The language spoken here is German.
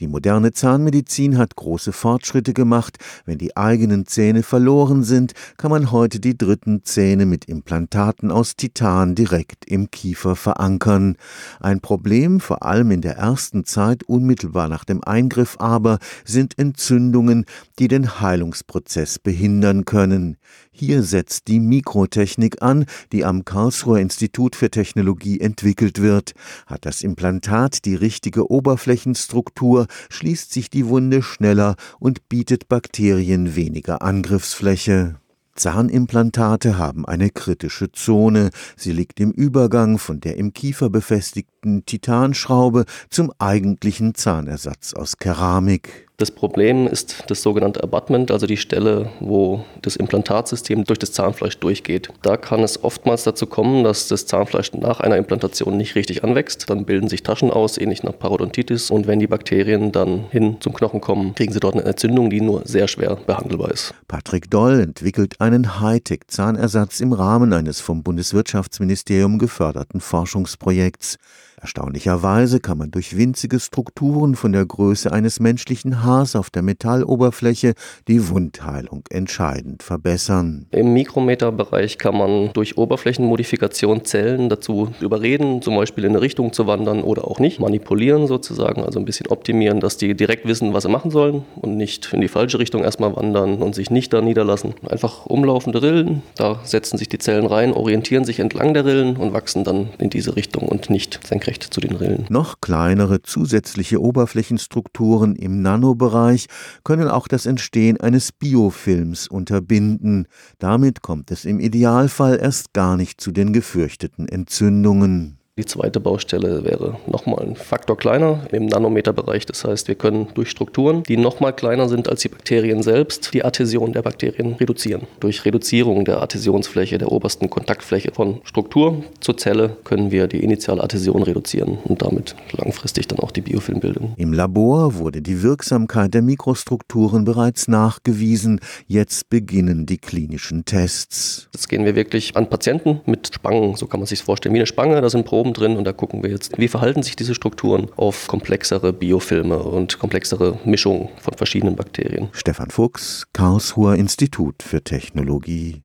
Die moderne Zahnmedizin hat große Fortschritte gemacht. Wenn die eigenen Zähne verloren sind, kann man heute die dritten Zähne mit Implantaten aus Titan direkt im Kiefer verankern. Ein Problem, vor allem in der ersten Zeit unmittelbar nach dem Eingriff aber, sind Entzündungen, die den Heilungsprozess behindern können. Hier setzt die Mikrotechnik an, die am Karlsruher Institut für Technologie entwickelt wird. Hat das Implantat die richtige Oberflächenstruktur, schließt sich die Wunde schneller und bietet Bakterien weniger Angriffsfläche. Zahnimplantate haben eine kritische Zone. Sie liegt im Übergang von der im Kiefer befestigten Titanschraube zum eigentlichen Zahnersatz aus Keramik. Das Problem ist das sogenannte Abutment, also die Stelle, wo das Implantatsystem durch das Zahnfleisch durchgeht. Da kann es oftmals dazu kommen, dass das Zahnfleisch nach einer Implantation nicht richtig anwächst. Dann bilden sich Taschen aus, ähnlich nach Parodontitis. Und wenn die Bakterien dann hin zum Knochen kommen, kriegen sie dort eine Entzündung, die nur sehr schwer behandelbar ist. Patrick Doll entwickelt einen Hightech-Zahnersatz im Rahmen eines vom Bundeswirtschaftsministerium geförderten Forschungsprojekts. Erstaunlicherweise kann man durch winzige Strukturen von der Größe eines menschlichen Haars auf der Metalloberfläche die Wundheilung entscheidend verbessern. Im Mikrometerbereich kann man durch Oberflächenmodifikation Zellen dazu überreden, zum Beispiel in eine Richtung zu wandern oder auch nicht. Manipulieren sozusagen, also ein bisschen optimieren, dass die direkt wissen, was sie machen sollen und nicht in die falsche Richtung erstmal wandern und sich nicht da niederlassen. Einfach umlaufende Rillen, da setzen sich die Zellen rein, orientieren sich entlang der Rillen und wachsen dann in diese Richtung und nicht senkrecht zu den Rillen. Noch kleinere zusätzliche Oberflächenstrukturen im Nanobereich können auch das Entstehen eines Biofilms unterbinden. Damit kommt es im Idealfall erst gar nicht zu den gefürchteten Entzündungen. Die zweite Baustelle wäre nochmal ein Faktor kleiner im Nanometerbereich. Das heißt, wir können durch Strukturen, die nochmal kleiner sind als die Bakterien selbst, die Adhäsion der Bakterien reduzieren. Durch Reduzierung der Adhäsionsfläche, der obersten Kontaktfläche von Struktur zur Zelle können wir die initiale Adhäsion reduzieren und damit langfristig dann auch die Biofilmbildung. Im Labor wurde die Wirksamkeit der Mikrostrukturen bereits nachgewiesen. Jetzt beginnen die klinischen Tests. Jetzt gehen wir wirklich an Patienten mit Spangen, so kann man sich vorstellen, wie eine Spange. Da sind Proben oben drin und da gucken wir jetzt, wie verhalten sich diese Strukturen auf komplexere Biofilme und komplexere Mischungen von verschiedenen Bakterien. Stefan Fuchs, Karlsruher Institut für Technologie.